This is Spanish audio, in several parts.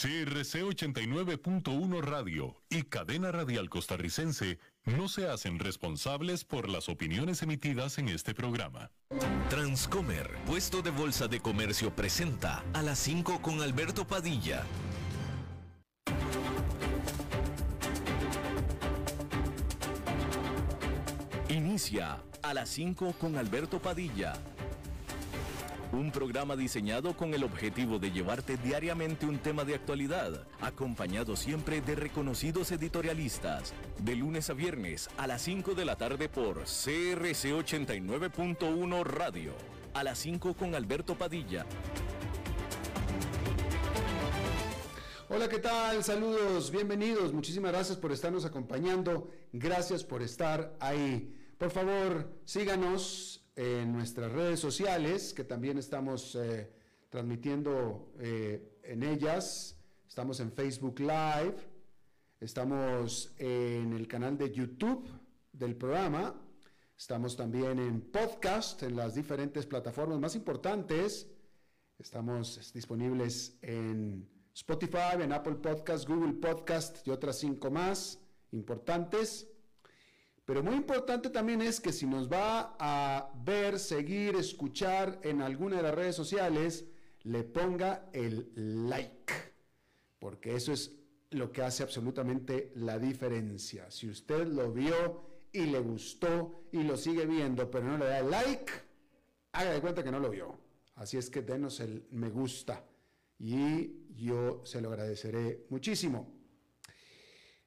CRC 89.1 Radio y Cadena Radial Costarricense no se hacen responsables por las opiniones emitidas en este programa. Transcomer, puesto de bolsa de comercio, presenta a las 5 con Alberto Padilla. Inicia a las 5 con Alberto Padilla un programa diseñado con el objetivo de llevarte diariamente un tema de actualidad, acompañado siempre de reconocidos editorialistas, de lunes a viernes a las 5 de la tarde por CRC 89.1 Radio, a las 5 con Alberto Padilla. Hola, ¿qué tal? Saludos, bienvenidos. Muchísimas gracias por estarnos acompañando. Gracias por estar ahí. Por favor, síganos en nuestras redes sociales, que también estamos eh, transmitiendo eh, en ellas. Estamos en Facebook Live, estamos en el canal de YouTube del programa, estamos también en podcast, en las diferentes plataformas más importantes. Estamos disponibles en Spotify, en Apple Podcast, Google Podcast y otras cinco más importantes. Pero muy importante también es que si nos va a ver, seguir, escuchar en alguna de las redes sociales, le ponga el like, porque eso es lo que hace absolutamente la diferencia. Si usted lo vio y le gustó y lo sigue viendo, pero no le da like, haga de cuenta que no lo vio. Así es que denos el me gusta y yo se lo agradeceré muchísimo.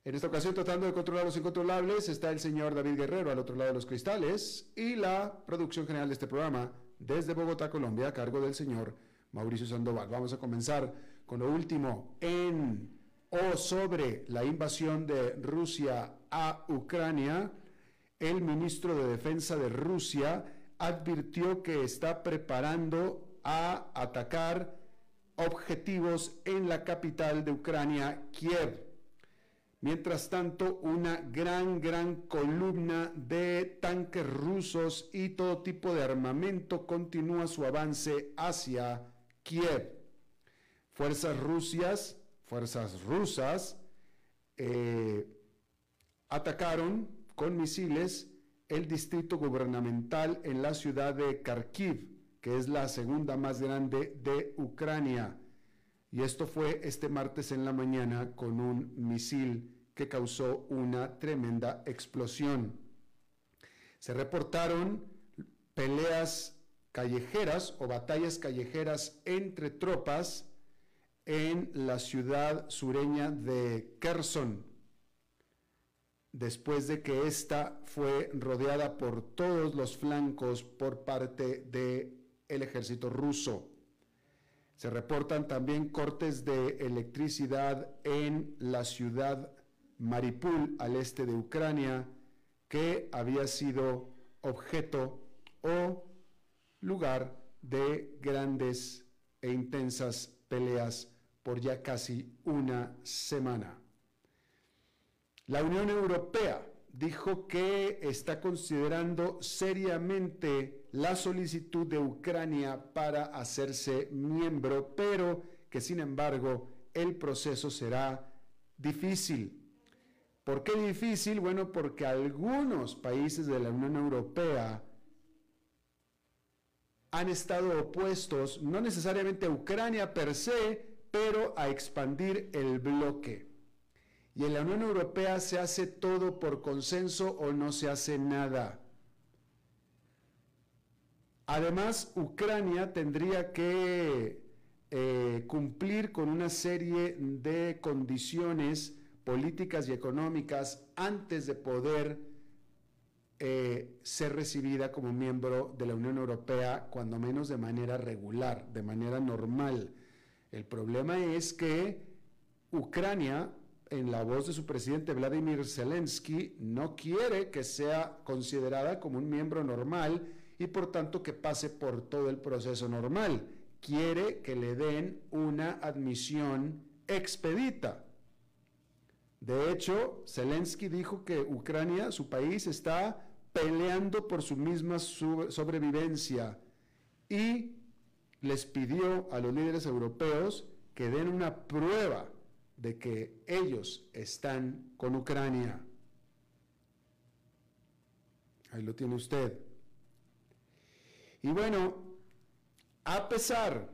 En esta ocasión, tratando de controlar los incontrolables, está el señor David Guerrero al otro lado de los cristales y la producción general de este programa desde Bogotá, Colombia, a cargo del señor Mauricio Sandoval. Vamos a comenzar con lo último en o sobre la invasión de Rusia a Ucrania. El ministro de Defensa de Rusia advirtió que está preparando a atacar objetivos en la capital de Ucrania, Kiev. Mientras tanto, una gran, gran columna de tanques rusos y todo tipo de armamento continúa su avance hacia Kiev. Fuerzas rusias, fuerzas rusas, eh, atacaron con misiles el distrito gubernamental en la ciudad de Kharkiv, que es la segunda más grande de Ucrania. Y esto fue este martes en la mañana con un misil que causó una tremenda explosión. Se reportaron peleas callejeras o batallas callejeras entre tropas en la ciudad sureña de Kherson, después de que ésta fue rodeada por todos los flancos por parte del el ejército ruso. Se reportan también cortes de electricidad en la ciudad Maripul, al este de Ucrania, que había sido objeto o lugar de grandes e intensas peleas por ya casi una semana. La Unión Europea dijo que está considerando seriamente la solicitud de Ucrania para hacerse miembro, pero que sin embargo el proceso será difícil. ¿Por qué difícil? Bueno, porque algunos países de la Unión Europea han estado opuestos, no necesariamente a Ucrania per se, pero a expandir el bloque. Y en la Unión Europea se hace todo por consenso o no se hace nada. Además, Ucrania tendría que eh, cumplir con una serie de condiciones políticas y económicas antes de poder eh, ser recibida como miembro de la Unión Europea, cuando menos de manera regular, de manera normal. El problema es que Ucrania, en la voz de su presidente Vladimir Zelensky, no quiere que sea considerada como un miembro normal y por tanto que pase por todo el proceso normal. Quiere que le den una admisión expedita. De hecho, Zelensky dijo que Ucrania, su país, está peleando por su misma sobrevivencia y les pidió a los líderes europeos que den una prueba de que ellos están con Ucrania. Ahí lo tiene usted. Y bueno, a pesar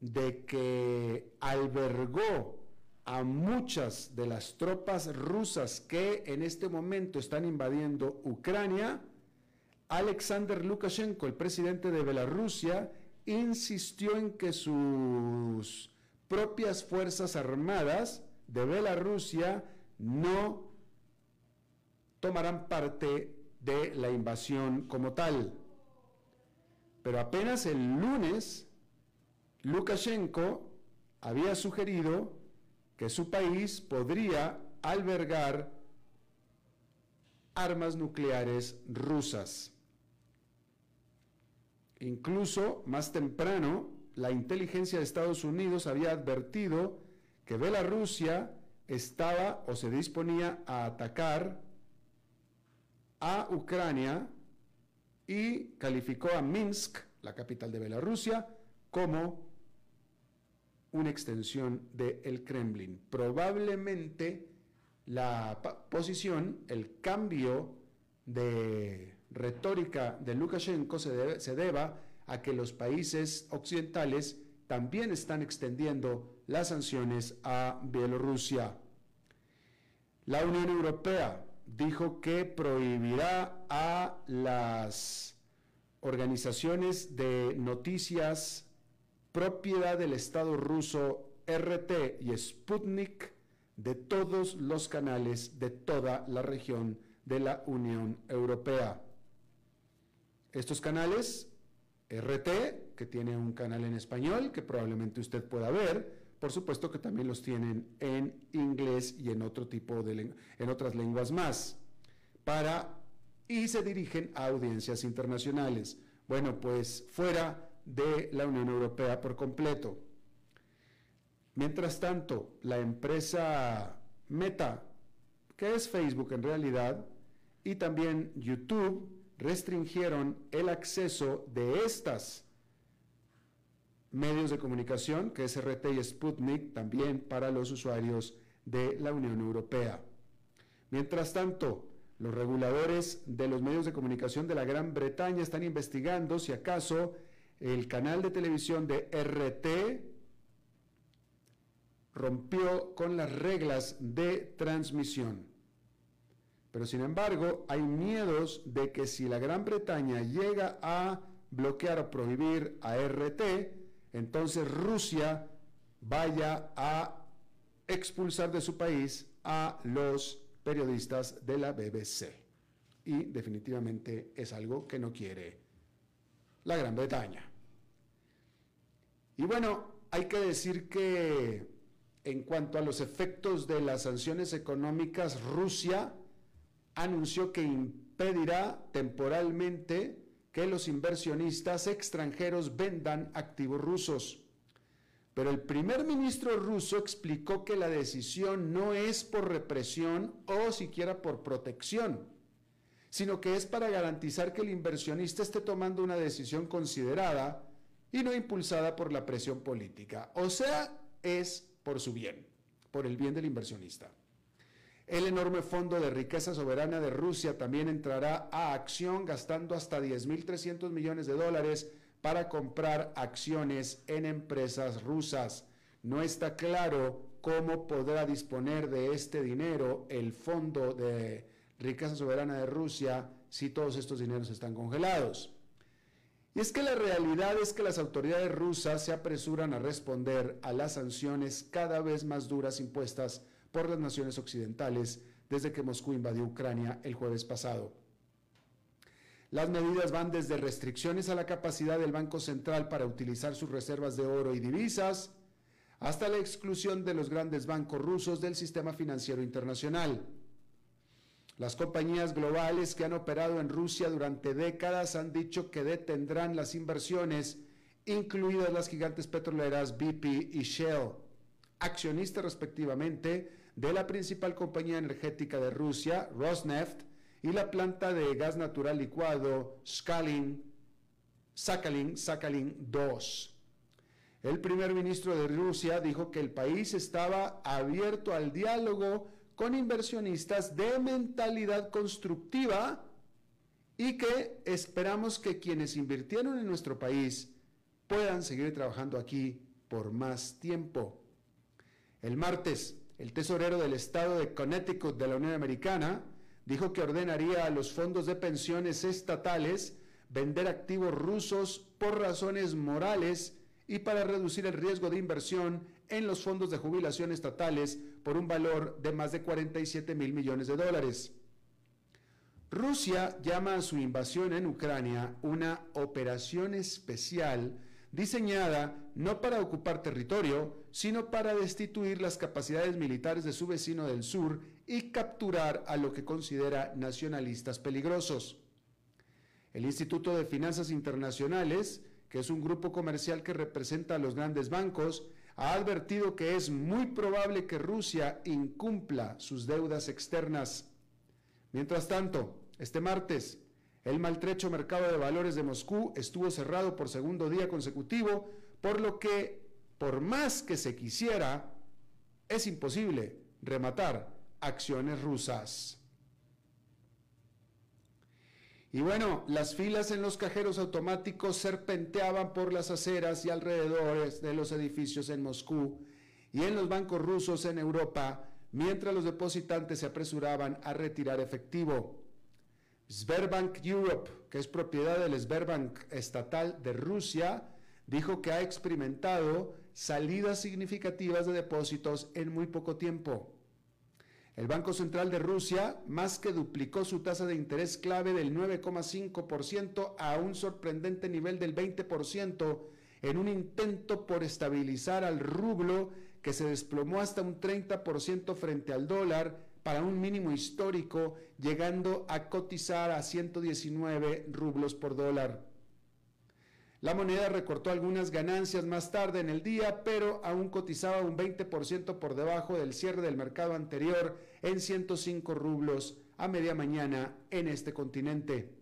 de que albergó a muchas de las tropas rusas que en este momento están invadiendo Ucrania, Alexander Lukashenko, el presidente de Bielorrusia, insistió en que sus propias fuerzas armadas de Bielorrusia no tomarán parte de la invasión como tal. Pero apenas el lunes, Lukashenko había sugerido que su país podría albergar armas nucleares rusas. Incluso más temprano, la inteligencia de Estados Unidos había advertido que Bielorrusia estaba o se disponía a atacar a Ucrania y calificó a Minsk, la capital de Bielorrusia, como una extensión del Kremlin. Probablemente la posición, el cambio de retórica de Lukashenko se, se deba a que los países occidentales también están extendiendo las sanciones a Bielorrusia. La Unión Europea dijo que prohibirá a las organizaciones de noticias propiedad del Estado ruso RT y Sputnik de todos los canales de toda la región de la Unión Europea. Estos canales, RT, que tiene un canal en español que probablemente usted pueda ver, por supuesto que también los tienen en inglés y en otro tipo de en otras lenguas más, para y se dirigen a audiencias internacionales. Bueno, pues fuera de la Unión Europea por completo. Mientras tanto, la empresa Meta, que es Facebook en realidad, y también YouTube, restringieron el acceso de estas medios de comunicación, que es RT y Sputnik, también para los usuarios de la Unión Europea. Mientras tanto, los reguladores de los medios de comunicación de la Gran Bretaña están investigando si acaso el canal de televisión de RT rompió con las reglas de transmisión. Pero sin embargo, hay miedos de que si la Gran Bretaña llega a bloquear o prohibir a RT, entonces Rusia vaya a expulsar de su país a los periodistas de la BBC. Y definitivamente es algo que no quiere la Gran Bretaña. Y bueno, hay que decir que en cuanto a los efectos de las sanciones económicas, Rusia anunció que impedirá temporalmente que los inversionistas extranjeros vendan activos rusos. Pero el primer ministro ruso explicó que la decisión no es por represión o siquiera por protección, sino que es para garantizar que el inversionista esté tomando una decisión considerada y no impulsada por la presión política. O sea, es por su bien, por el bien del inversionista. El enorme fondo de riqueza soberana de Rusia también entrará a acción gastando hasta 10.300 millones de dólares para comprar acciones en empresas rusas. No está claro cómo podrá disponer de este dinero el fondo de riqueza soberana de Rusia si todos estos dineros están congelados. Y es que la realidad es que las autoridades rusas se apresuran a responder a las sanciones cada vez más duras impuestas por las naciones occidentales desde que Moscú invadió Ucrania el jueves pasado. Las medidas van desde restricciones a la capacidad del Banco Central para utilizar sus reservas de oro y divisas, hasta la exclusión de los grandes bancos rusos del sistema financiero internacional. Las compañías globales que han operado en Rusia durante décadas han dicho que detendrán las inversiones, incluidas las gigantes petroleras BP y Shell, accionistas respectivamente de la principal compañía energética de Rusia, Rosneft, y la planta de gas natural licuado Skalin, Sakhalin, Sakhalin 2. El primer ministro de Rusia dijo que el país estaba abierto al diálogo con inversionistas de mentalidad constructiva y que esperamos que quienes invirtieron en nuestro país puedan seguir trabajando aquí por más tiempo. El martes, el tesorero del estado de Connecticut de la Unión Americana dijo que ordenaría a los fondos de pensiones estatales vender activos rusos por razones morales y para reducir el riesgo de inversión en los fondos de jubilación estatales por un valor de más de 47 mil millones de dólares. Rusia llama a su invasión en Ucrania una operación especial diseñada no para ocupar territorio, sino para destituir las capacidades militares de su vecino del sur y capturar a lo que considera nacionalistas peligrosos. El Instituto de Finanzas Internacionales, que es un grupo comercial que representa a los grandes bancos, ha advertido que es muy probable que Rusia incumpla sus deudas externas. Mientras tanto, este martes, el maltrecho mercado de valores de Moscú estuvo cerrado por segundo día consecutivo, por lo que, por más que se quisiera, es imposible rematar acciones rusas. Y bueno, las filas en los cajeros automáticos serpenteaban por las aceras y alrededores de los edificios en Moscú y en los bancos rusos en Europa, mientras los depositantes se apresuraban a retirar efectivo. Sberbank Europe, que es propiedad del Sberbank estatal de Rusia, dijo que ha experimentado salidas significativas de depósitos en muy poco tiempo. El Banco Central de Rusia más que duplicó su tasa de interés clave del 9,5% a un sorprendente nivel del 20% en un intento por estabilizar al rublo que se desplomó hasta un 30% frente al dólar para un mínimo histórico, llegando a cotizar a 119 rublos por dólar. La moneda recortó algunas ganancias más tarde en el día, pero aún cotizaba un 20% por debajo del cierre del mercado anterior en 105 rublos a media mañana en este continente.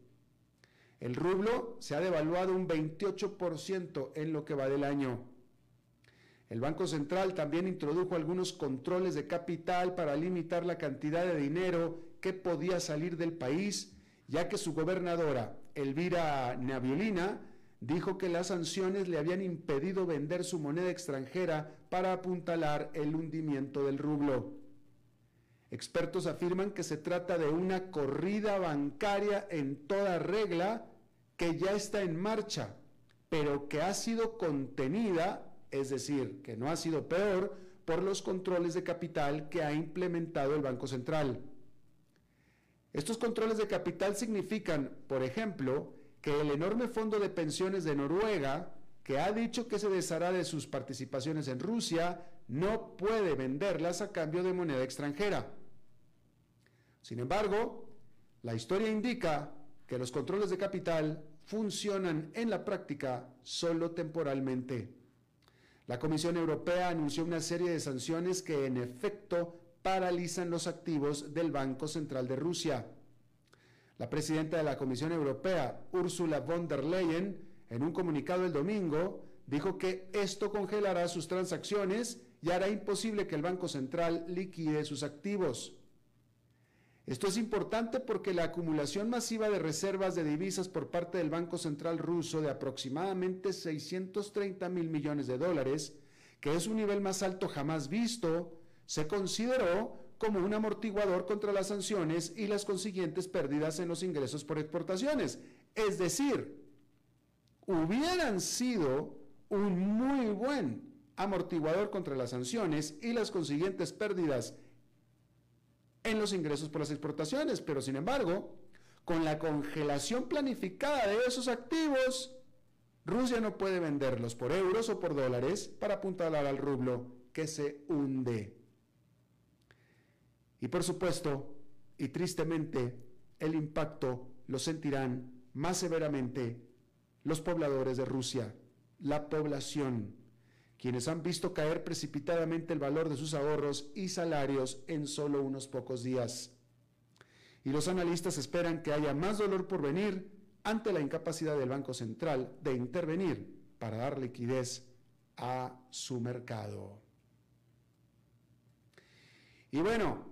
El rublo se ha devaluado un 28% en lo que va del año. El Banco Central también introdujo algunos controles de capital para limitar la cantidad de dinero que podía salir del país, ya que su gobernadora, Elvira Naviolina, dijo que las sanciones le habían impedido vender su moneda extranjera para apuntalar el hundimiento del rublo. Expertos afirman que se trata de una corrida bancaria en toda regla que ya está en marcha, pero que ha sido contenida es decir, que no ha sido peor por los controles de capital que ha implementado el Banco Central. Estos controles de capital significan, por ejemplo, que el enorme fondo de pensiones de Noruega, que ha dicho que se deshará de sus participaciones en Rusia, no puede venderlas a cambio de moneda extranjera. Sin embargo, la historia indica que los controles de capital funcionan en la práctica solo temporalmente. La Comisión Europea anunció una serie de sanciones que en efecto paralizan los activos del Banco Central de Rusia. La presidenta de la Comisión Europea, Ursula von der Leyen, en un comunicado el domingo, dijo que esto congelará sus transacciones y hará imposible que el Banco Central liquide sus activos. Esto es importante porque la acumulación masiva de reservas de divisas por parte del Banco Central ruso de aproximadamente 630 mil millones de dólares, que es un nivel más alto jamás visto, se consideró como un amortiguador contra las sanciones y las consiguientes pérdidas en los ingresos por exportaciones. Es decir, hubieran sido un muy buen amortiguador contra las sanciones y las consiguientes pérdidas en los ingresos por las exportaciones, pero sin embargo, con la congelación planificada de esos activos, Rusia no puede venderlos por euros o por dólares para apuntalar al rublo que se hunde. Y por supuesto, y tristemente, el impacto lo sentirán más severamente los pobladores de Rusia, la población quienes han visto caer precipitadamente el valor de sus ahorros y salarios en solo unos pocos días. Y los analistas esperan que haya más dolor por venir ante la incapacidad del Banco Central de intervenir para dar liquidez a su mercado. Y bueno,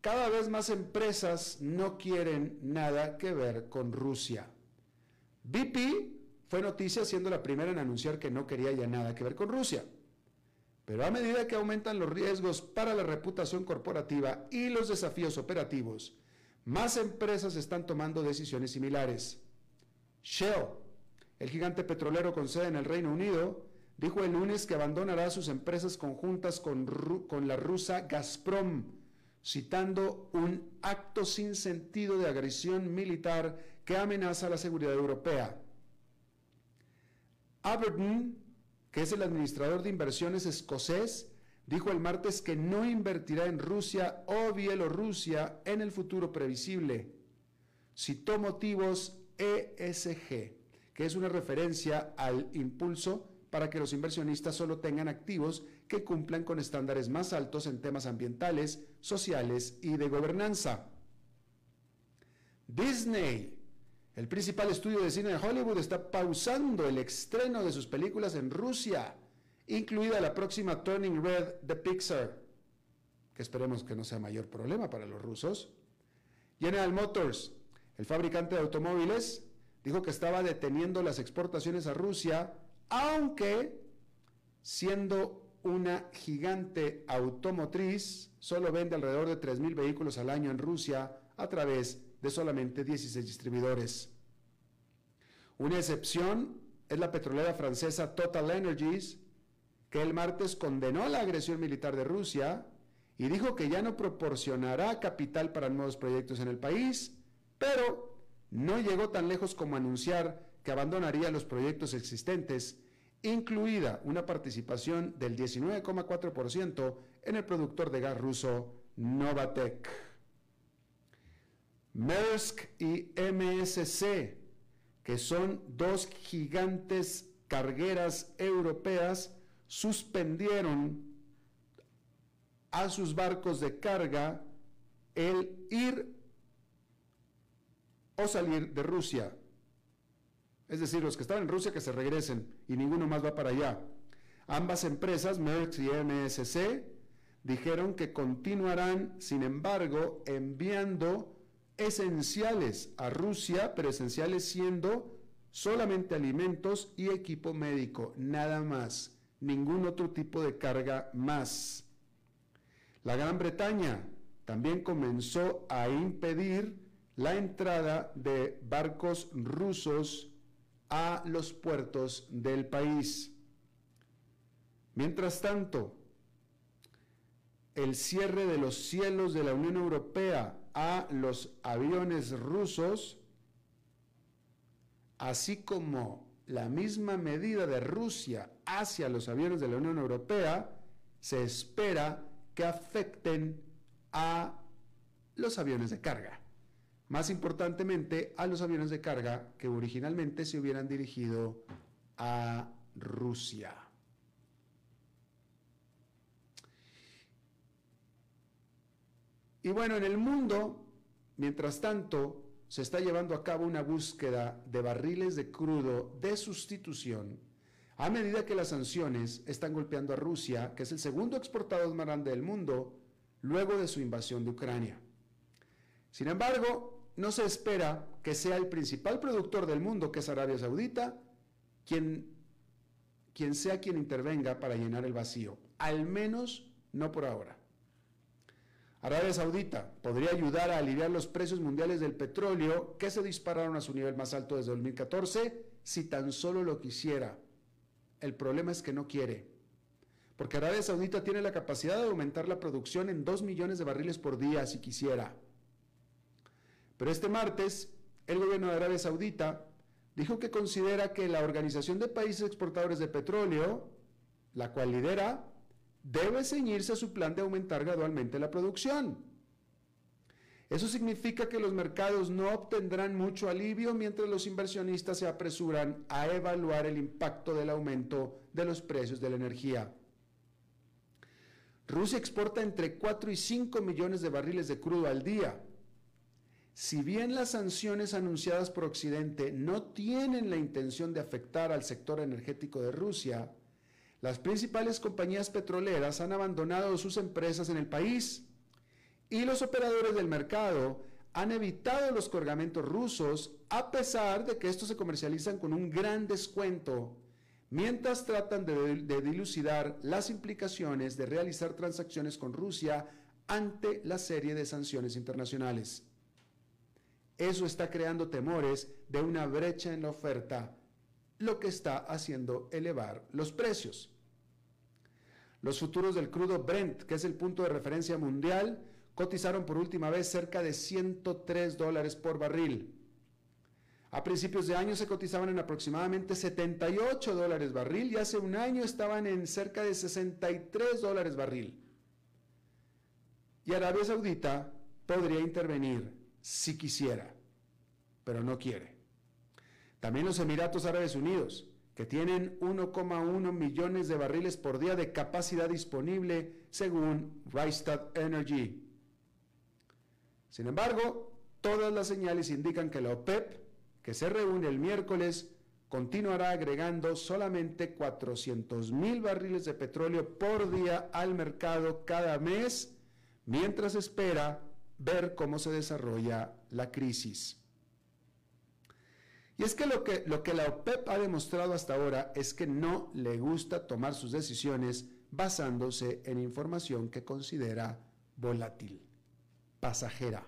cada vez más empresas no quieren nada que ver con Rusia. BP fue noticia siendo la primera en anunciar que no quería ya nada que ver con Rusia. Pero a medida que aumentan los riesgos para la reputación corporativa y los desafíos operativos, más empresas están tomando decisiones similares. Shell, el gigante petrolero con sede en el Reino Unido, dijo el lunes que abandonará sus empresas conjuntas con, la rusa Gazprom, citando un acto sin sentido de agresión militar que amenaza la seguridad europea. Aberdeen que es el administrador de inversiones escocés, dijo el martes que no invertirá en Rusia o Bielorrusia en el futuro previsible. Citó motivos ESG, que es una referencia al impulso para que los inversionistas solo tengan activos que cumplan con estándares más altos en temas ambientales, sociales y de gobernanza. Disney el principal estudio de cine de Hollywood está pausando el estreno de sus películas en Rusia, incluida la próxima Turning Red de Pixar, que esperemos que no sea mayor problema para los rusos. General Motors, el fabricante de automóviles, dijo que estaba deteniendo las exportaciones a Rusia, aunque siendo una gigante automotriz, solo vende alrededor de 3.000 vehículos al año en Rusia a través de solamente 16 distribuidores. Una excepción es la petrolera francesa Total Energies, que el martes condenó la agresión militar de Rusia y dijo que ya no proporcionará capital para nuevos proyectos en el país, pero no llegó tan lejos como anunciar que abandonaría los proyectos existentes, incluida una participación del 19,4% en el productor de gas ruso Novatec. Maersk y MSC, que son dos gigantes cargueras europeas, suspendieron a sus barcos de carga el ir o salir de Rusia. Es decir, los que estaban en Rusia que se regresen y ninguno más va para allá. Ambas empresas, Maersk y MSC, dijeron que continuarán, sin embargo, enviando esenciales a Rusia, pero esenciales siendo solamente alimentos y equipo médico, nada más, ningún otro tipo de carga más. La Gran Bretaña también comenzó a impedir la entrada de barcos rusos a los puertos del país. Mientras tanto, el cierre de los cielos de la Unión Europea a los aviones rusos, así como la misma medida de Rusia hacia los aviones de la Unión Europea, se espera que afecten a los aviones de carga. Más importantemente, a los aviones de carga que originalmente se hubieran dirigido a Rusia. Y bueno, en el mundo, mientras tanto, se está llevando a cabo una búsqueda de barriles de crudo de sustitución a medida que las sanciones están golpeando a Rusia, que es el segundo exportador más grande del mundo, luego de su invasión de Ucrania. Sin embargo, no se espera que sea el principal productor del mundo, que es Arabia Saudita, quien, quien sea quien intervenga para llenar el vacío, al menos no por ahora. Arabia Saudita podría ayudar a aliviar los precios mundiales del petróleo que se dispararon a su nivel más alto desde 2014 si tan solo lo quisiera. El problema es que no quiere. Porque Arabia Saudita tiene la capacidad de aumentar la producción en 2 millones de barriles por día si quisiera. Pero este martes, el gobierno de Arabia Saudita dijo que considera que la Organización de Países Exportadores de Petróleo, la cual lidera, debe ceñirse a su plan de aumentar gradualmente la producción. Eso significa que los mercados no obtendrán mucho alivio mientras los inversionistas se apresuran a evaluar el impacto del aumento de los precios de la energía. Rusia exporta entre 4 y 5 millones de barriles de crudo al día. Si bien las sanciones anunciadas por Occidente no tienen la intención de afectar al sector energético de Rusia, las principales compañías petroleras han abandonado sus empresas en el país y los operadores del mercado han evitado los cargamentos rusos a pesar de que estos se comercializan con un gran descuento, mientras tratan de, de, dilucidar las implicaciones de realizar transacciones con Rusia ante la serie de sanciones internacionales. Eso está creando temores de una brecha en la oferta, lo que está haciendo elevar los precios. Los futuros del crudo Brent, que es el punto de referencia mundial, cotizaron por última vez cerca de 103 dólares por barril. A principios de año se cotizaban en aproximadamente 78 dólares barril y hace un año estaban en cerca de 63 dólares barril. Y Arabia Saudita podría intervenir si quisiera, pero no quiere. También los Emiratos Árabes Unidos, que tienen 1,1 millones de barriles por día de capacidad disponible según Rystad Energy. Sin embargo, todas las señales indican que la OPEP, que se reúne el miércoles, continuará agregando solamente 400 mil barriles de petróleo por día al mercado cada mes, mientras espera ver cómo se desarrolla la crisis. Y es que lo, que lo que la OPEP ha demostrado hasta ahora es que no le gusta tomar sus decisiones basándose en información que considera volátil, pasajera.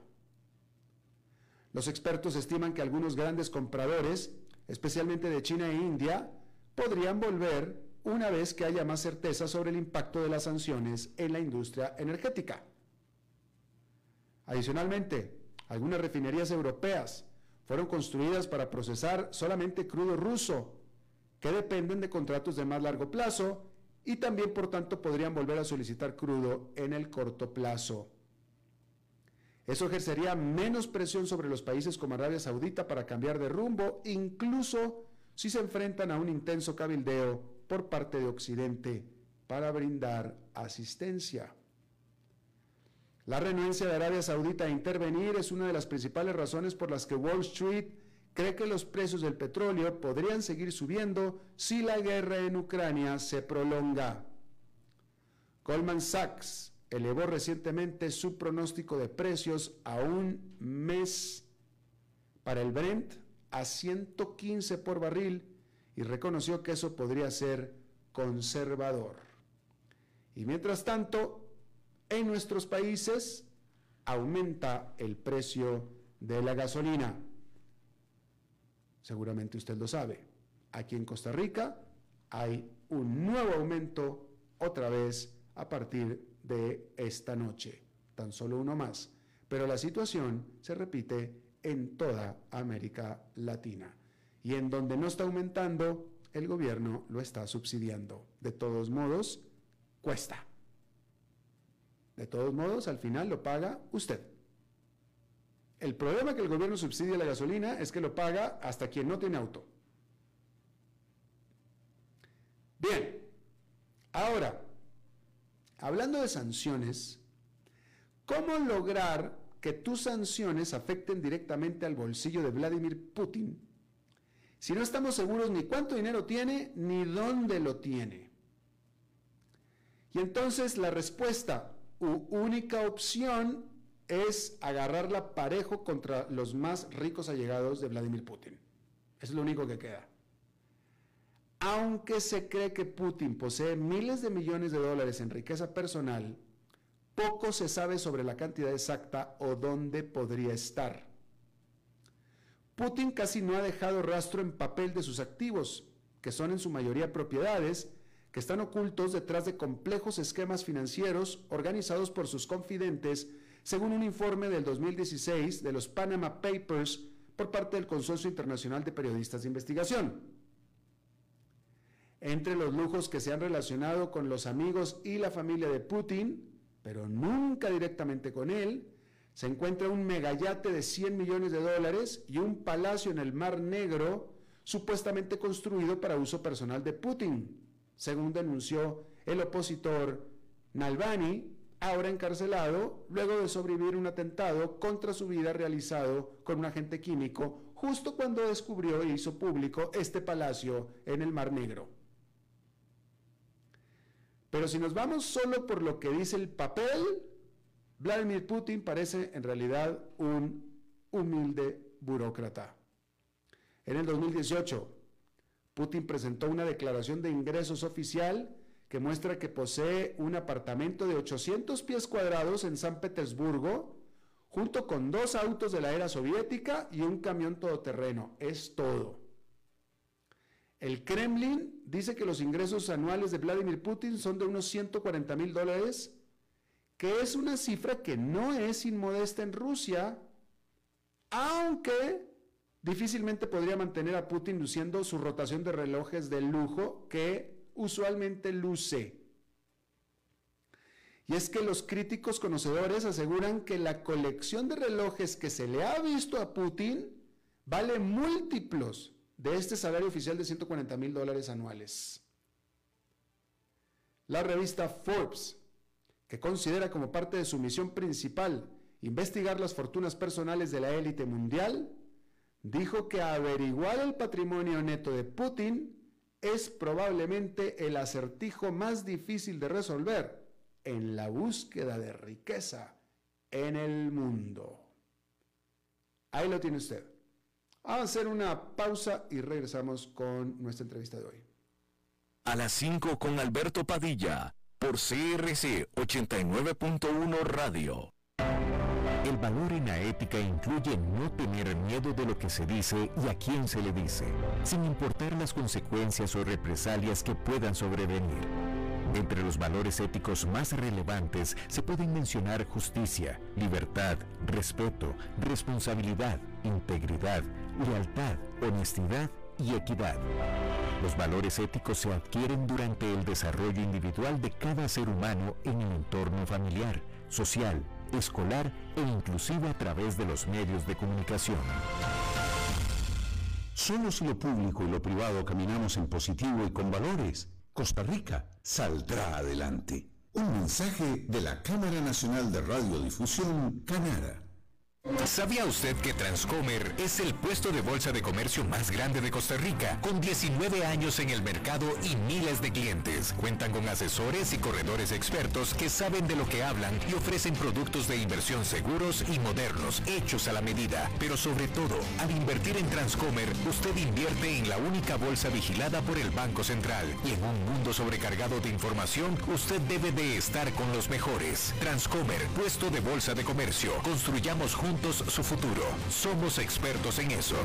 Los expertos estiman que algunos grandes compradores, especialmente de China e India, podrían volver una vez que haya más certeza sobre el impacto de las sanciones en la industria energética. Adicionalmente, algunas refinerías europeas fueron construidas para procesar solamente crudo ruso, que dependen de contratos de más largo plazo y también por tanto podrían volver a solicitar crudo en el corto plazo. Eso ejercería menos presión sobre los países como Arabia Saudita para cambiar de rumbo, incluso si se enfrentan a un intenso cabildeo por parte de Occidente para brindar asistencia. La renuencia de Arabia Saudita a intervenir es una de las principales razones por las que Wall Street cree que los precios del petróleo podrían seguir subiendo si la guerra en Ucrania se prolonga. Goldman Sachs elevó recientemente su pronóstico de precios a un mes para el Brent a 115 por barril y reconoció que eso podría ser conservador. Y mientras tanto, en nuestros países aumenta el precio de la gasolina. Seguramente usted lo sabe. Aquí en Costa Rica hay un nuevo aumento otra vez a partir de esta noche. Tan solo uno más. Pero la situación se repite en toda América Latina. Y en donde no está aumentando, el gobierno lo está subsidiando. De todos modos, cuesta. De todos modos, al final lo paga usted. El problema que el gobierno subsidia la gasolina es que lo paga hasta quien no tiene auto. Bien, ahora, hablando de sanciones, ¿cómo lograr que tus sanciones afecten directamente al bolsillo de Vladimir Putin si no estamos seguros ni cuánto dinero tiene ni dónde lo tiene? Y entonces la respuesta única opción es agarrarla parejo contra los más ricos allegados de Vladimir Putin. Es lo único que queda. Aunque se cree que Putin posee miles de millones de dólares en riqueza personal, poco se sabe sobre la cantidad exacta o dónde podría estar. Putin casi no ha dejado rastro en papel de sus activos, que son en su mayoría propiedades, que están ocultos detrás de complejos esquemas financieros organizados por sus confidentes, según un informe del 2016 de los Panama Papers por parte del Consorcio Internacional de Periodistas de Investigación. Entre los lujos que se han relacionado con los amigos y la familia de Putin, pero nunca directamente con él, se encuentra un megayate de 100 millones de dólares y un palacio en el Mar Negro supuestamente construido para uso personal de Putin, según denunció el opositor Nalbani, ahora encarcelado luego de sobrevivir un atentado contra su vida realizado con un agente químico justo cuando descubrió e hizo público este palacio en el Mar Negro. Pero si nos vamos solo por lo que dice el papel, Vladimir Putin parece en realidad un humilde burócrata. En el 2018, Putin presentó una declaración de ingresos oficial que muestra que posee un apartamento de 800 pies cuadrados en San Petersburgo, junto con dos autos de la era soviética y un camión todoterreno. Es todo. El Kremlin dice que los ingresos anuales de Vladimir Putin son de unos 140 mil dólares, que es una cifra que no es inmodesta en Rusia, aunque difícilmente podría mantener a Putin luciendo su rotación de relojes de lujo que usualmente luce. Y es que los críticos conocedores aseguran que la colección de relojes que se le ha visto a Putin vale múltiplos de este salario oficial de 140 mil dólares anuales. La revista Forbes, que considera como parte de su misión principal investigar las fortunas personales de la élite mundial, dijo que averiguar el patrimonio neto de Putin es probablemente el acertijo más difícil de resolver en la búsqueda de riqueza en el mundo. Ahí lo tiene usted. Vamos a hacer una pausa y regresamos con nuestra entrevista de hoy. A las 5 con Alberto Padilla, por CRC 89.1 Radio. El valor en la ética incluye no tener miedo de lo que se dice y a quién se le dice, sin importar las consecuencias o represalias que puedan sobrevenir. Entre los valores éticos más relevantes se pueden mencionar justicia, libertad, respeto, responsabilidad, integridad, lealtad, honestidad y equidad. Los valores éticos se adquieren durante el desarrollo individual de cada ser humano en el entorno familiar, social, escolar e inclusive a través de los medios de comunicación. Solo si lo público y lo privado caminamos en positivo y con valores, Costa Rica saldrá adelante. Un mensaje de la Cámara Nacional de Radiodifusión, Canara. ¿Sabía usted que Transcomer es el puesto de bolsa de comercio más grande de Costa Rica, con 19 años en el mercado y miles de clientes? Cuentan con asesores y corredores expertos que saben de lo que hablan y ofrecen productos de inversión seguros y modernos, hechos a la medida. Pero sobre todo, al invertir en Transcomer, usted invierte en la única bolsa vigilada por el Banco Central. Y en un mundo sobrecargado de información, usted debe de estar con los mejores. Transcomer, puesto de bolsa de comercio. Construyamos juntos su futuro. Somos expertos en eso.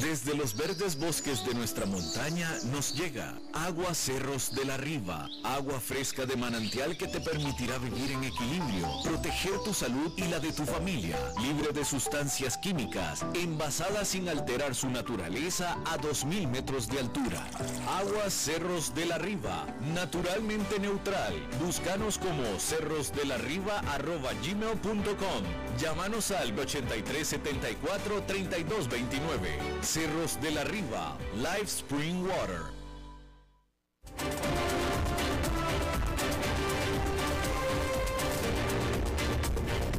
Desde los verdes bosques de nuestra montaña nos llega agua Cerros de la Riva, agua fresca de manantial que te permitirá vivir en equilibrio, proteger tu salud y la de tu familia, libre de sustancias químicas, envasada sin alterar su naturaleza a 2.000 metros de altura. Agua Cerros de la Riva, naturalmente neutral. Búscanos como cerrosdelarriba.gmail.com. Llámanos al 8374 3229. Cerros de la Riva, Live Spring Water.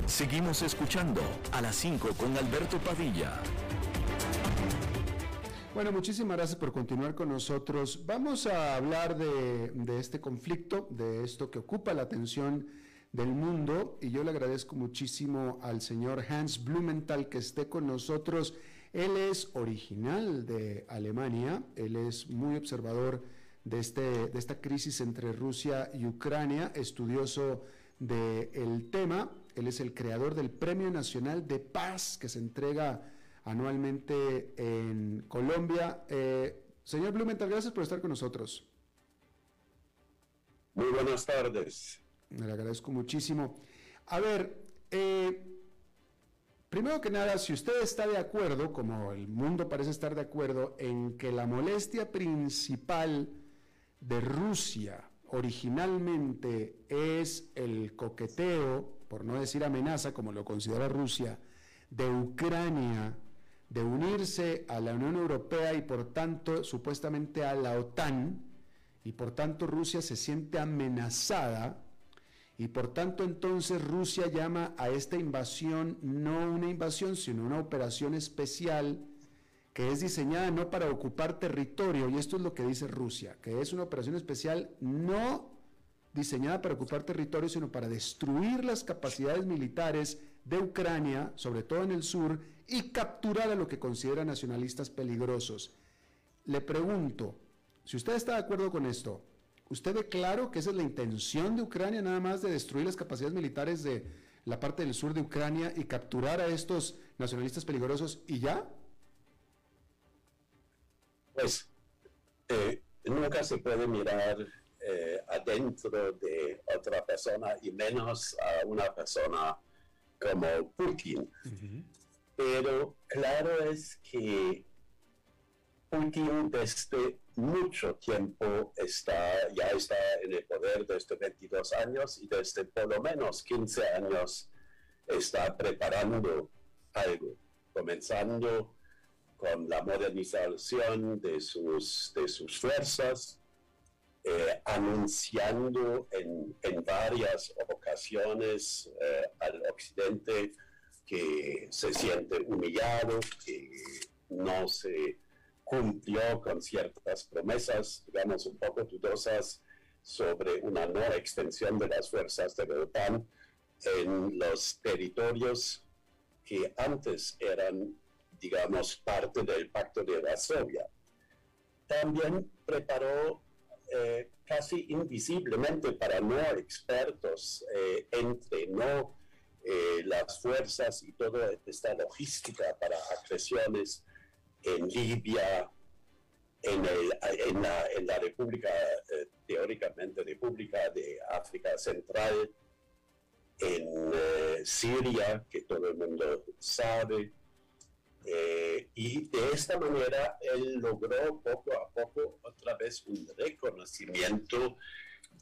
Seguimos escuchando a las 5 con Alberto Padilla. Bueno, muchísimas gracias por continuar con nosotros. Vamos a hablar de, de, este conflicto, de esto que ocupa la atención del mundo, y yo le agradezco muchísimo al señor Hans Blumenthal que esté con nosotros. Él es original de Alemania, él es muy observador de, este, de esta crisis entre Rusia y Ucrania, estudioso del tema. Él es el creador del Premio Nacional de Paz que se entrega anualmente en Colombia. Eh, señor Blumenthal, gracias por estar con nosotros. Muy buenas tardes. Le agradezco muchísimo. A ver, eh, Primero que nada, si usted está de acuerdo, como el mundo parece estar de acuerdo, en que la molestia principal de Rusia originalmente es el coqueteo, por no decir amenaza, como lo considera Rusia, de Ucrania, de unirse a la Unión Europea y por tanto supuestamente a la OTAN, y por tanto Rusia se siente amenazada, y por tanto entonces Rusia llama a esta invasión no una invasión, sino una operación especial que es diseñada no para ocupar territorio, y esto es lo que dice Rusia, que es una operación especial no diseñada para ocupar territorio, sino para destruir las capacidades militares de Ucrania, sobre todo en el sur, y capturar a lo que considera nacionalistas peligrosos. Le pregunto, si usted está de acuerdo con esto, ¿usted ve claro que esa es la intención de Ucrania, nada más de destruir las capacidades militares de la parte del sur de Ucrania y capturar a estos nacionalistas peligrosos y ya? Pues eh, nunca se puede mirar eh, adentro de otra persona y menos a una persona como Putin. Pero claro es que Putin desde mucho tiempo está, ya está en el poder desde 22 años y desde por lo menos 15 años está preparando algo, comenzando con la modernización de sus, de sus fuerzas, eh, anunciando en, en, varias ocasiones eh, al occidente que se siente humillado, que no se cumplió con ciertas promesas, digamos, un poco dudosas sobre una nueva extensión de las fuerzas de la OTAN en los territorios que antes eran, digamos, parte del Pacto de Varsovia. También preparó eh, casi invisiblemente para no expertos, eh, entre no eh, las fuerzas y toda esta logística para agresiones en Libia, en, la, República, eh, teóricamente República de África Central, en eh, Siria, que todo el mundo sabe. Eh, y de esta manera él logró poco a poco otra vez un reconocimiento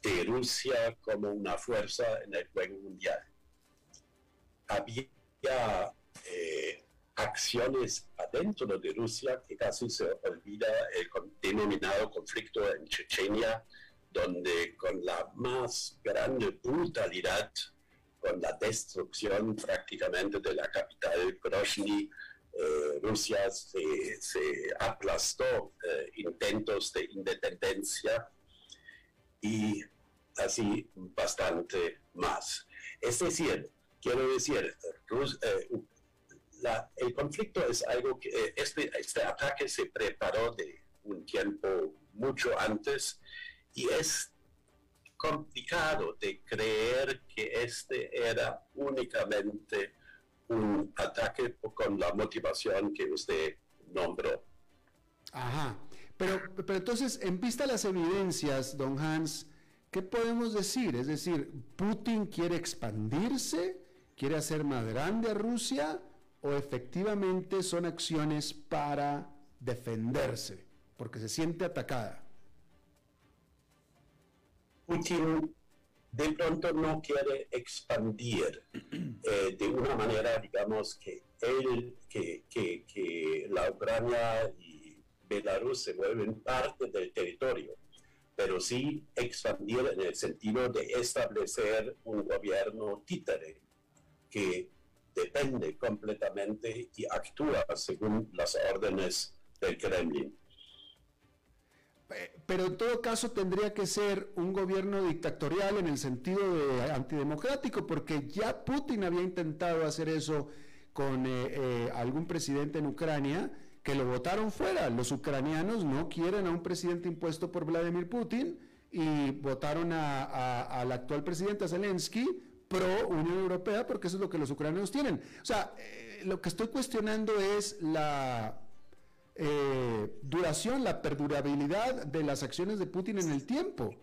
de Rusia como una fuerza en el juego mundial. Había acciones adentro de Rusia que casi se olvida el denominado conflicto en Chechenia, donde con la más grande brutalidad, con la destrucción prácticamente de la capital Grozny, eh, Rusia se, aplastó eh, intentos de independencia y así bastante más. Es decir, quiero decir, Rus, eh, el conflicto es algo que eh, este, este ataque se preparó de un tiempo mucho antes y es complicado de creer que este era únicamente un ataque con la motivación que usted nombró. Ajá, pero, pero entonces, en vista de las evidencias, don Hans, ¿qué podemos decir? Es decir, ¿Putin quiere expandirse? ¿Quiere hacer más grande a Rusia? O efectivamente son acciones para defenderse, porque se siente atacada? Putin de pronto no quiere expandir eh, de una manera, digamos, que él, que, que, que la Ucrania y Belarus se vuelven parte del territorio, pero sí expandir en el sentido de establecer un gobierno títere que depende completamente y actúa según las órdenes del Kremlin. Pero en todo caso tendría que ser un gobierno dictatorial en el sentido de antidemocrático, porque ya Putin había intentado hacer eso con eh, eh, algún presidente en Ucrania que lo votaron fuera. Los ucranianos no quieren a un presidente impuesto por Vladimir Putin y votaron al actual presidente Zelensky pro Unión Europea, porque eso es lo que los ucranianos tienen. O sea, eh, lo que estoy cuestionando es la eh, duración, la perdurabilidad de las acciones de Putin en el tiempo.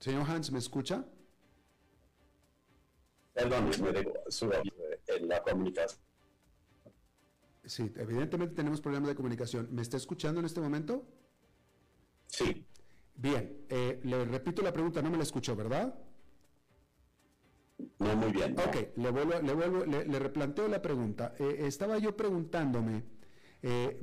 Señor Hans, ¿me escucha? Perdón, me en la comunicación. Sí, evidentemente tenemos problemas de comunicación. ¿Me está escuchando en este momento? Sí. Bien, eh, le repito la pregunta, no me la escuchó, ¿verdad? No, muy bien. Ok, le vuelvo, le, vuelvo, le, replanteo la pregunta. Eh, estaba yo preguntándome, eh,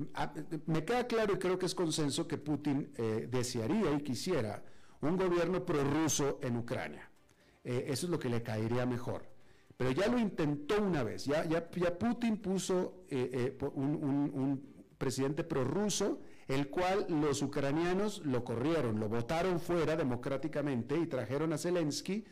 me queda claro y creo que es consenso que Putin desearía y quisiera un gobierno prorruso en Ucrania. eso es lo que le caería mejor. Pero ya lo intentó una vez, ya, ya, ya Putin puso un presidente prorruso, el cual los ucranianos lo corrieron, lo votaron fuera democráticamente y trajeron a Zelensky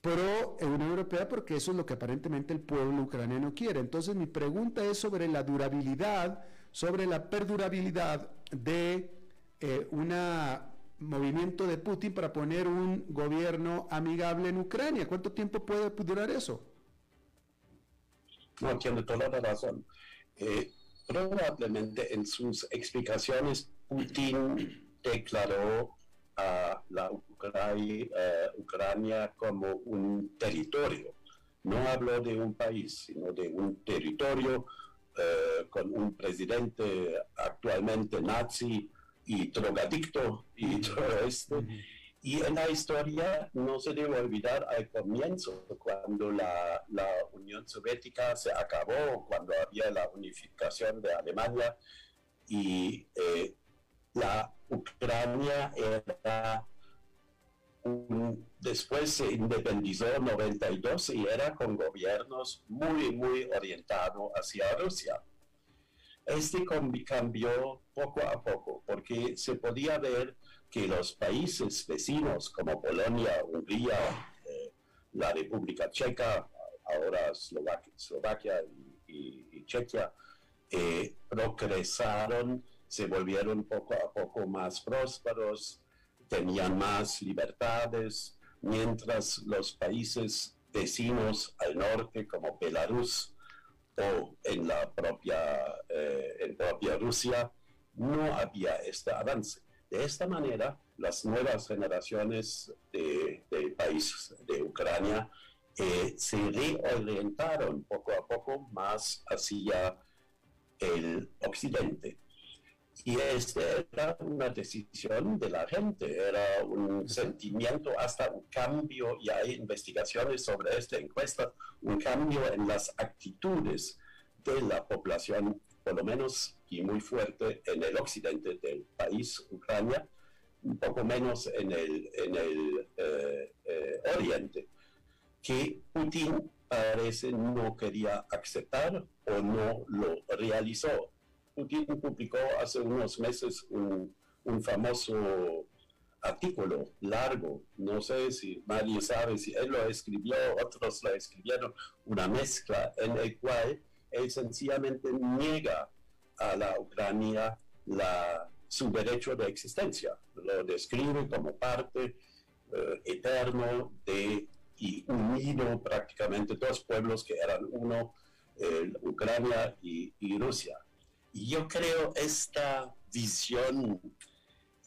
pro Unión Europea porque eso es lo que aparentemente el pueblo ucraniano quiere. Entonces mi pregunta es sobre la durabilidad, sobre la perdurabilidad de eh, un movimiento de Putin para poner un gobierno amigable en Ucrania. ¿Cuánto tiempo puede durar eso? No, tiene toda la razón. Eh, probablemente en sus explicaciones Putin declaró a la eh, Ucrania, como un territorio. No habló de un país, sino de un territorio eh, con un presidente actualmente nazi y drogadicto y todo esto. Y en la historia no se debe olvidar al comienzo, cuando la, la, Unión Soviética se acabó, cuando había la unificación de Alemania y eh, la Ucrania era un, después se independizó en 92 y era con gobiernos muy, muy orientados hacia Rusia. Este cambió poco a poco porque se podía ver que los países vecinos como Polonia, Hungría, eh, la República Checa, ahora Eslovaquia, y, Chequia, eh, progresaron, se volvieron poco a poco más prósperos, tenían más libertades, mientras los países vecinos al norte como Belarus o en la propia, eh, en propia Rusia no había este avance. De esta manera, las nuevas generaciones de, países de Ucrania eh, se reorientaron poco a poco más hacia el occidente. Y esta era una decisión de la gente, era un sentimiento, hasta un cambio, y hay investigaciones sobre esta encuesta, un cambio en las actitudes de la población, por lo menos y muy fuerte en el occidente del país, Ucrania, un poco menos en el, en el eh, eh, oriente, que Putin parece no quería aceptar o no lo realizó. Putin publicó hace unos meses un, un famoso artículo largo, no sé si nadie sabe si él lo escribió, otros lo escribieron, una mezcla en el cual él sencillamente niega a la Ucrania su derecho de existencia. Lo describe como parte eh, eterno de y unido prácticamente dos pueblos que eran uno, Ucrania y, Rusia. Y yo creo esta visión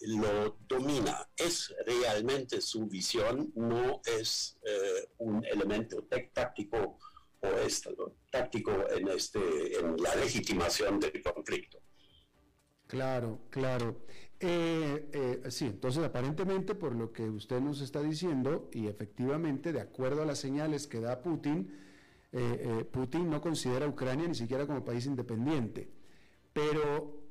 lo domina, es realmente su visión, no es eh, un elemento táctico o es táctico en, este, en la legitimación del conflicto. Claro, claro. Eh, eh, sí, entonces aparentemente por lo que usted nos está diciendo y efectivamente de acuerdo a las señales que da Putin, eh, Putin no considera a Ucrania ni siquiera como país independiente. Pero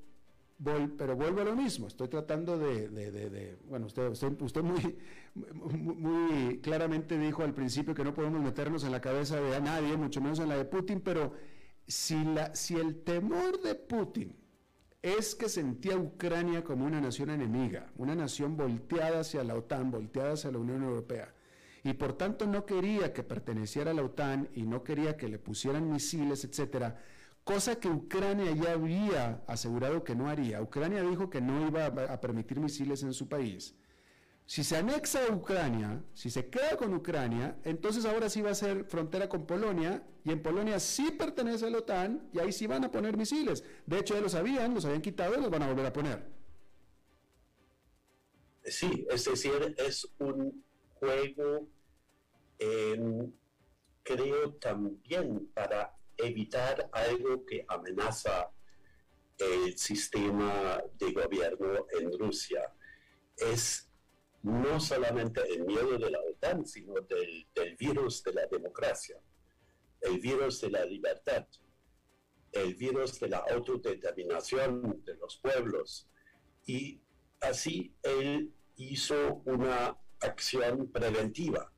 pero vuelvo a lo mismo, estoy tratando de, bueno, usted, usted, muy, muy, claramente dijo al principio que no podemos meternos en la cabeza de nadie, mucho menos en la de Putin, pero si, la, si el temor de Putin es que sentía a Ucrania como una nación enemiga, una nación volteada hacia la OTAN, volteada hacia la Unión Europea, y por tanto no quería que perteneciera a la OTAN y no quería que le pusieran misiles, etcétera, cosa que Ucrania ya había asegurado que no haría. Ucrania dijo que no iba a permitir misiles en su país. Si se anexa a Ucrania, si se queda con Ucrania, entonces ahora sí va a ser frontera con Polonia y en Polonia sí pertenece a la OTAN y ahí sí van a poner misiles. De hecho, ya lo sabían, los habían quitado y los van a volver a poner. Sí, es decir, es un juego, em, creo también para evitar algo que amenaza el sistema de gobierno en Rusia. Es no solamente el miedo de la OTAN, sino del, virus de la democracia, el virus de la libertad, el virus de la autodeterminación de los pueblos. Y así él hizo una acción preventiva,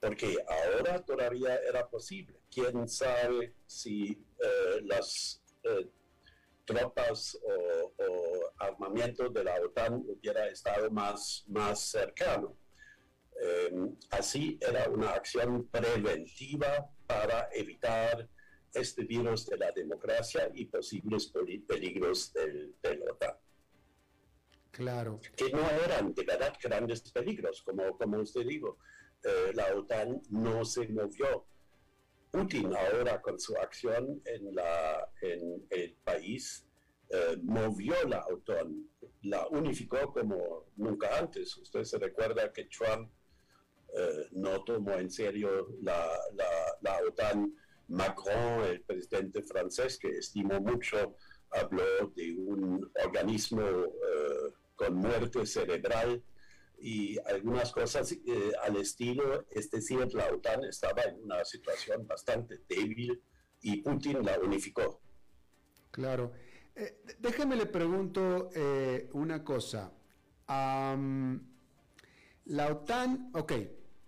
porque ahora todavía era posible quién sabe si eh, las eh, tropas o, armamento de la OTAN hubiera estado más, más cercano. Em, así era una acción preventiva para evitar este virus de la democracia y posibles peligros del, del OTAN. Claro. Que no eran de verdad grandes peligros, como, como usted dijo. Eh, la OTAN no se movió. Putin ahora con su acción en, la, en el país eh, movió la OTAN, la unificó como nunca antes. Usted se recuerda que Trump eh, no tomó en serio la, la, la, OTAN. Macron, el presidente francés, que estimó mucho, habló de un organismo con muerte cerebral y algunas cosas eh, al estilo, es decir, la OTAN estaba en una situación bastante débil y Putin la unificó. Claro. Eh, déjeme le pregunto eh, una cosa. la OTAN, ok,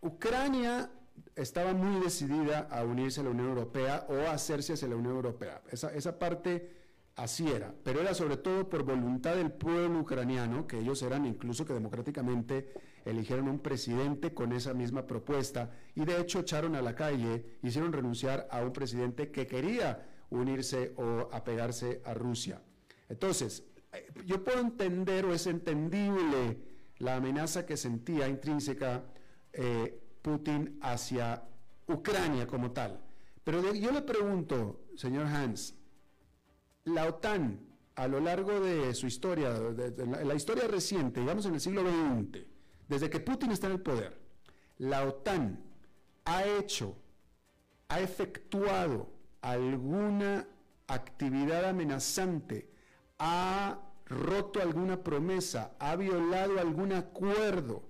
Ucrania estaba muy decidida a unirse a la Unión Europea o a hacerse hacia la Unión Europea. Esa, esa parte Así era, pero era sobre todo por voluntad del pueblo ucraniano, que ellos eran incluso que democráticamente eligieron un presidente con esa misma propuesta y de hecho echaron a la calle, hicieron renunciar a un presidente que quería unirse o apegarse a Rusia. Entonces, eh, yo puedo entender o es entendible la amenaza que sentía intrínseca eh, Putin hacia Ucrania como tal. Pero yo le pregunto, señor Hans, la OTAN a lo largo de su historia, de, la, historia reciente, digamos en el siglo XX, desde que Putin está en el poder, la OTAN ha hecho, ha efectuado alguna actividad amenazante, ha roto alguna promesa, ha violado algún acuerdo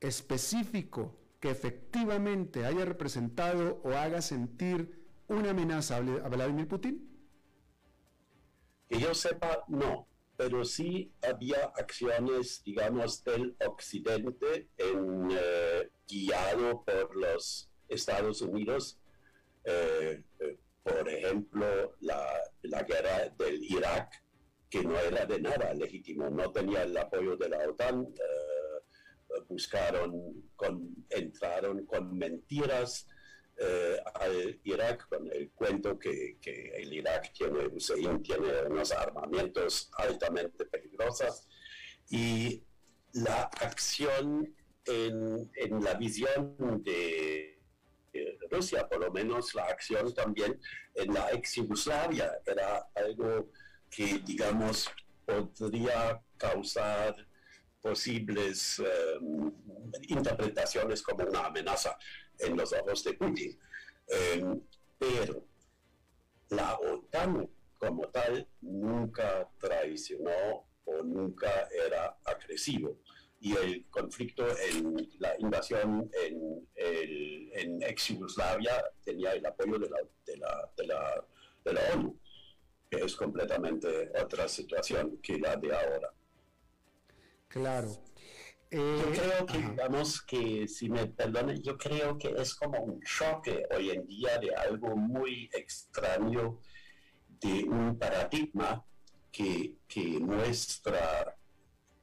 específico que efectivamente haya representado o haga sentir una amenaza a Vladimir Putin? Que yo sepa, no, pero sí había acciones, digamos, del occidente en, eh, guiado por los Estados Unidos. Eh, eh, por ejemplo, la, la, guerra del Irak, que no era de nada legítimo, no tenía el apoyo de la OTAN, buscaron, con, entraron con mentiras eh, al Irak con el cuento que, el Irak tiene, Hussein tiene unos armamentos altamente peligrosos y la acción en, la visión de Rusia, por lo menos la acción también en la ex Yugoslavia era algo que, digamos, podría causar posibles eh, interpretaciones como una amenaza en los ojos de Putin. Em, pero la OTAN como tal nunca traicionó o nunca era agresivo. Y el conflicto en la invasión en, en ex Yugoslavia tenía el apoyo de la, de la, de la, de la ONU, que es completamente otra situación que la de ahora. Claro yo eh, creo que, digamos que, si me perdonen, yo creo que es como un choque hoy en día de algo muy extraño, de un paradigma que, que muestra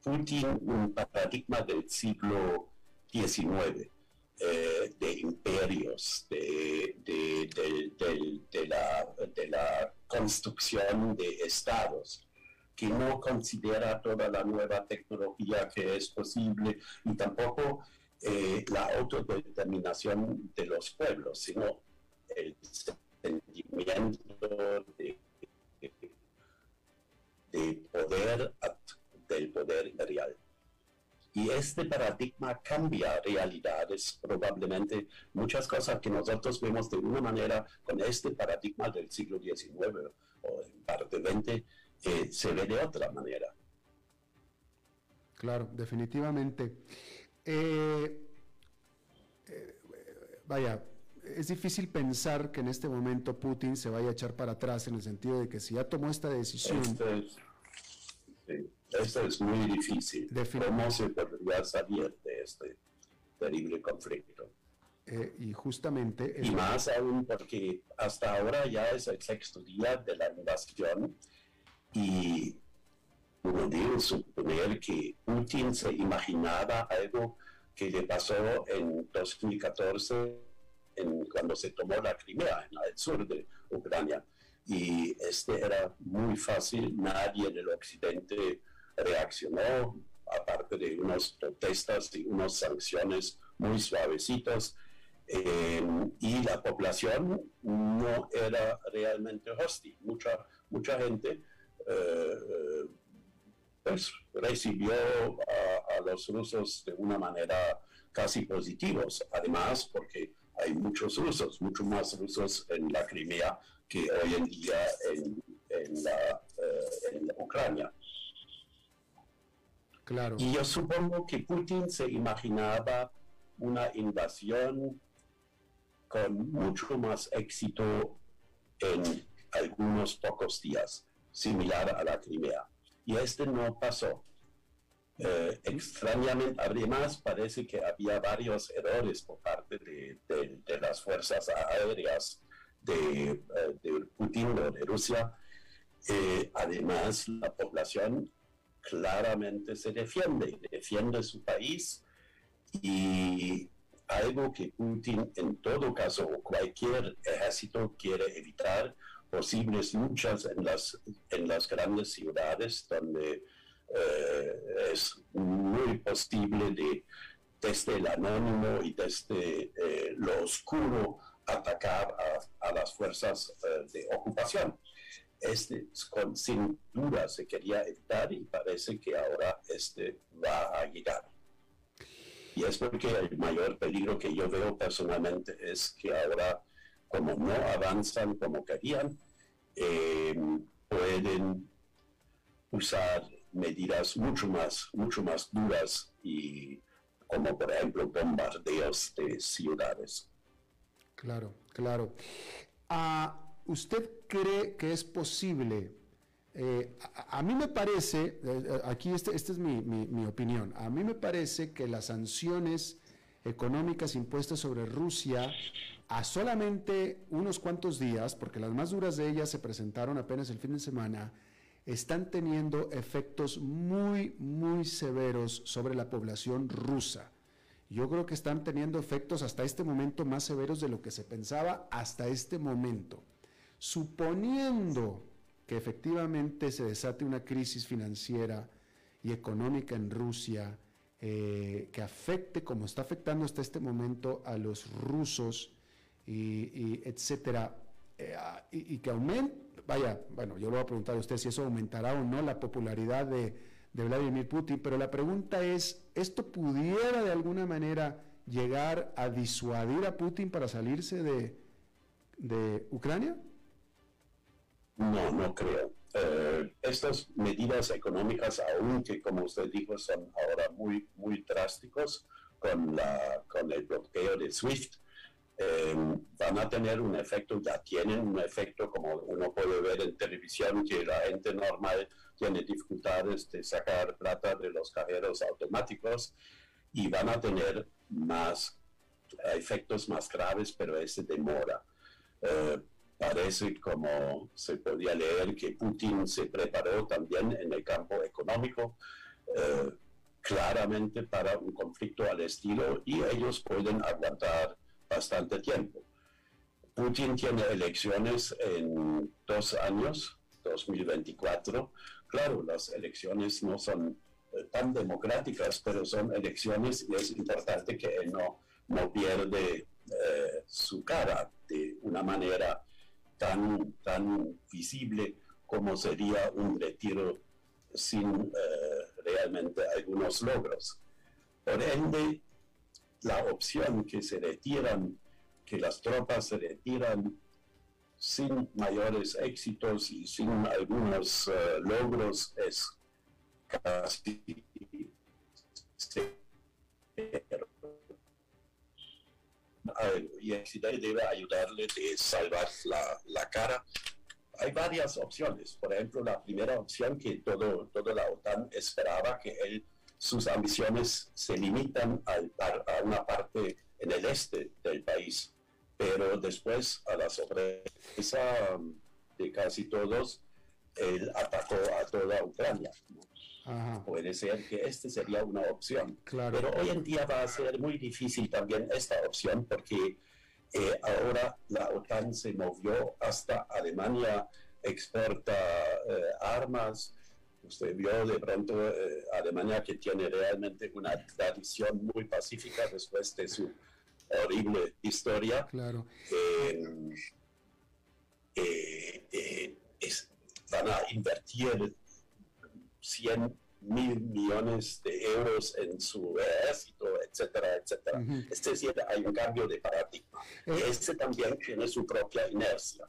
Putin, un paradigma del siglo XIX, eh, de imperios, de, de, la, de la construcción de estados que no considera toda la nueva tecnología que es posible y tampoco eh, la autodeterminación de los pueblos, sino el sentimiento de, poder del poder real. Y este paradigma cambia realidades, probablemente muchas cosas que nosotros vemos de una manera con este paradigma del siglo XIX o en parte XX, se ve de otra manera. Claro, definitivamente. Eh, eh, vaya, es difícil pensar que en este momento Putin se vaya a echar para atrás en el sentido de que si ya tomó esta decisión... Esto es, muy difícil. ¿Cómo se podría salir de este terrible conflicto? Eh, y justamente... Y más aún porque hasta ahora ya es el sexto día de la invasión y uno debe suponer que Putin se imaginaba algo que le pasó en 2014 en, cuando se tomó la Crimea, en el sur de Ucrania. Y este era muy fácil, nadie en el occidente reaccionó, aparte de unas protestas y unas sanciones muy suavecitas. Eh, y la población no era realmente hostil. Mucha, mucha gente eh, pues, recibió a, los rusos de una manera casi positiva. Además, porque hay muchos rusos, mucho más rusos en la Crimea que hoy en día en, en, la, eh, en Ucrania. Claro. Y yo supongo que Putin se imaginaba una invasión con mucho más éxito en algunos pocos días, similar a la Crimea. Y este no pasó. Eh, extrañamente, además parece que había varios errores por parte de, las fuerzas aéreas de, eh, de Putin o de Rusia. Eh, además, la población claramente se defiende, defiende su país y algo que Putin en todo caso o cualquier ejército quiere evitar, posibles luchas en las, en las grandes ciudades donde eh, es muy posible de, desde el anónimo y desde eh, lo oscuro atacar a, las fuerzas eh, de ocupación. Este sin duda se quería evitar y parece que ahora este va a llegar. Y es porque el mayor peligro que yo veo personalmente es que ahora, como no avanzan como querían, pueden usar medidas mucho más, mucho más duras y como por ejemplo bombardeos de ciudades. Claro, claro. Ah, ¿Usted cree que es posible? Eh, a, mí me parece, eh, eh, aquí esta este es mi, mi, opinión, a mí me parece que las sanciones económicas impuestas sobre Rusia a solamente unos cuantos días, porque las más duras de ellas se presentaron apenas el fin de semana, están teniendo efectos muy, muy severos sobre la población rusa. Yo creo que están teniendo efectos hasta este momento más severos de lo que se pensaba hasta este momento. Suponiendo que efectivamente se desate una crisis financiera y económica en Rusia, eh, que afecte como está afectando hasta este momento a los rusos y, etcétera, eh, y, y, que aumente, vaya, bueno, yo le voy a preguntar a usted si eso aumentará o no la popularidad de, Vladimir Putin, pero la pregunta es, ¿esto pudiera de alguna manera llegar a disuadir a Putin para salirse de, de Ucrania? No, no creo. Eh, estas medidas económicas, aunque como usted dijo, son ahora muy, muy drásticos con, la, con el bloqueo de SWIFT, eh, van a tener un efecto, ya tienen un efecto, como uno puede ver en televisión, que la gente normal tiene dificultades de sacar plata de los cajeros automáticos y van a tener más efectos más graves, pero ese demora. Eh, parece como se podía leer que Putin se preparó también en el campo económico. Eh, claramente para un conflicto al estilo y ellos pueden aguantar bastante tiempo. Putin tiene elecciones en dos años, 2024. Claro, las elecciones no son eh, tan democráticas, pero son elecciones y es importante que él no, no pierde eh, su cara de una manera tan, tan visible como sería un retiro sin eh, realmente algunos logros. Por ende, la opción que se retiran, que las tropas se retiran sin mayores éxitos y sin algunos eh, logros es casi y Occidente debe ayudarle de salvar la, la, cara. Hay varias opciones. Por ejemplo, la primera opción que todo, toda la OTAN esperaba que él sus ambiciones se limitan a, una parte en el este del país, pero después, a la sorpresa de casi todos, él atacó a toda Ucrania. Puede ser que este sería una opción. Pero hoy en día va a ser muy difícil también esta opción porque eh, ahora la OTAN se movió hasta Alemania, exporta eh, armas. Usted vio de pronto eh, Alemania que tiene realmente una tradición muy pacífica después de su horrible historia. Claro. van a invertir 100 mil millones de euros en su ejército, etcétera, etcétera. Es decir, hay un cambio de paradigma. y eh, este también tiene su propia inercia.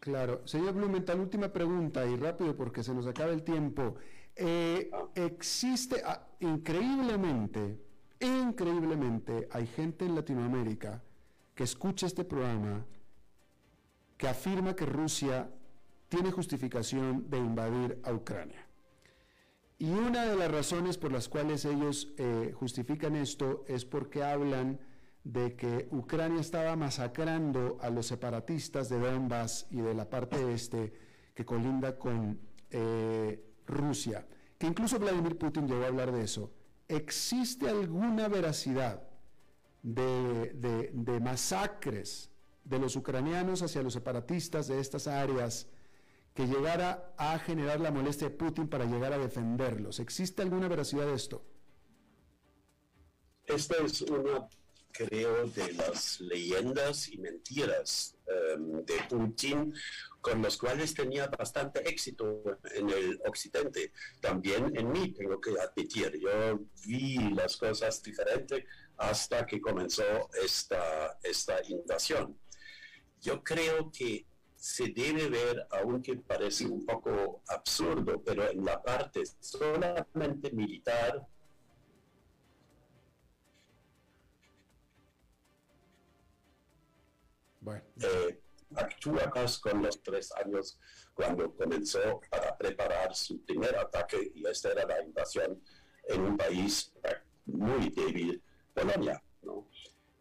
Claro. Señor Blumenthal, última pregunta y rápido porque se nos acaba el tiempo. Eh. Existe, ah, increíblemente, increíblemente, hay gente en Latinoamérica que escucha este programa que afirma que Rusia tiene justificación de invadir a Ucrania. Y una de las razones por las cuales ellos eh, justifican esto es porque hablan de que Ucrania estaba masacrando a los separatistas de Donbass y de la parte este que colinda con eh, Rusia, que incluso Vladimir Putin llegó a hablar de eso. ¿Existe alguna veracidad de, de masacres de los ucranianos hacia los separatistas de estas áreas? que llegara a generar la molestia de Putin para llegar a defenderlos. ¿Existe alguna veracidad de esto? Esta es una, creo, de las leyendas y mentiras em, de Putin con los cuales tenía bastante éxito en el occidente. También en mí, tengo que admitir, yo vi las cosas diferentes hasta que comenzó esta, esta invasión. Yo creo que se debe ver, aunque parece un poco absurdo, pero en la parte solamente militar, eh, actúa con los tres años cuando comenzó a preparar su primer ataque y esta era la invasión en un país muy débil, Polonia. ¿no?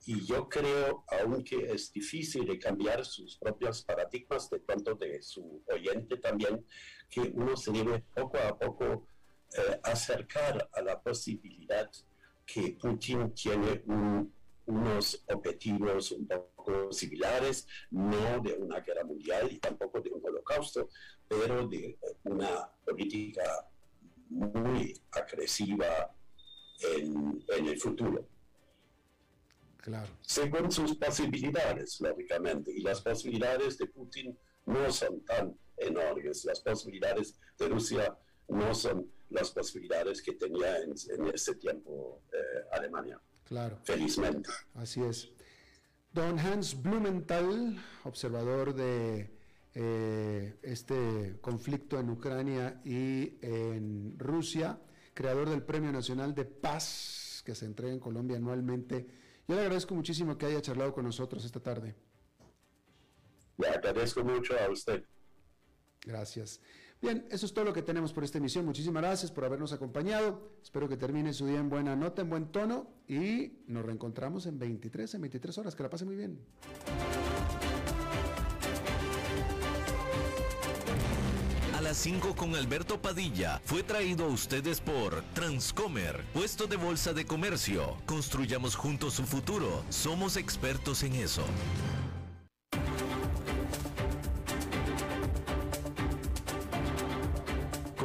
Y yo creo, aunque es difícil de cambiar sus propios paradigmas, de pronto de su oyente también, que uno se debe poco a poco eh, acercar a la posibilidad que Putin tiene unos objetivos un poco similares, no de una guerra mundial y tampoco de un holocausto, pero de una política muy agresiva en el futuro. Según sus posibilidades, lógicamente. Y las posibilidades de Putin no son tan enormes. Las posibilidades de Rusia no son las posibilidades que tenía en, ese tiempo eh, Alemania. Claro. Felizmente. Así es. Don Hans Blumenthal, observador de eh, este conflicto en Ucrania y en Rusia, creador del Premio Nacional de Paz que se entrega en Colombia anualmente yo le agradezco muchísimo que haya charlado con nosotros esta tarde. Le agradezco mucho a usted. Gracias. Bien, eso es todo lo que tenemos por esta emisión. Muchísimas gracias por habernos acompañado. Espero que termine su día en buena nota, en buen tono y nos reencontramos en 23, en 23 horas. Que la pase muy bien. las 5 con Alberto Padilla fue traído a ustedes por Transcomer, puesto de bolsa de comercio. Construyamos juntos su futuro. Somos expertos en eso.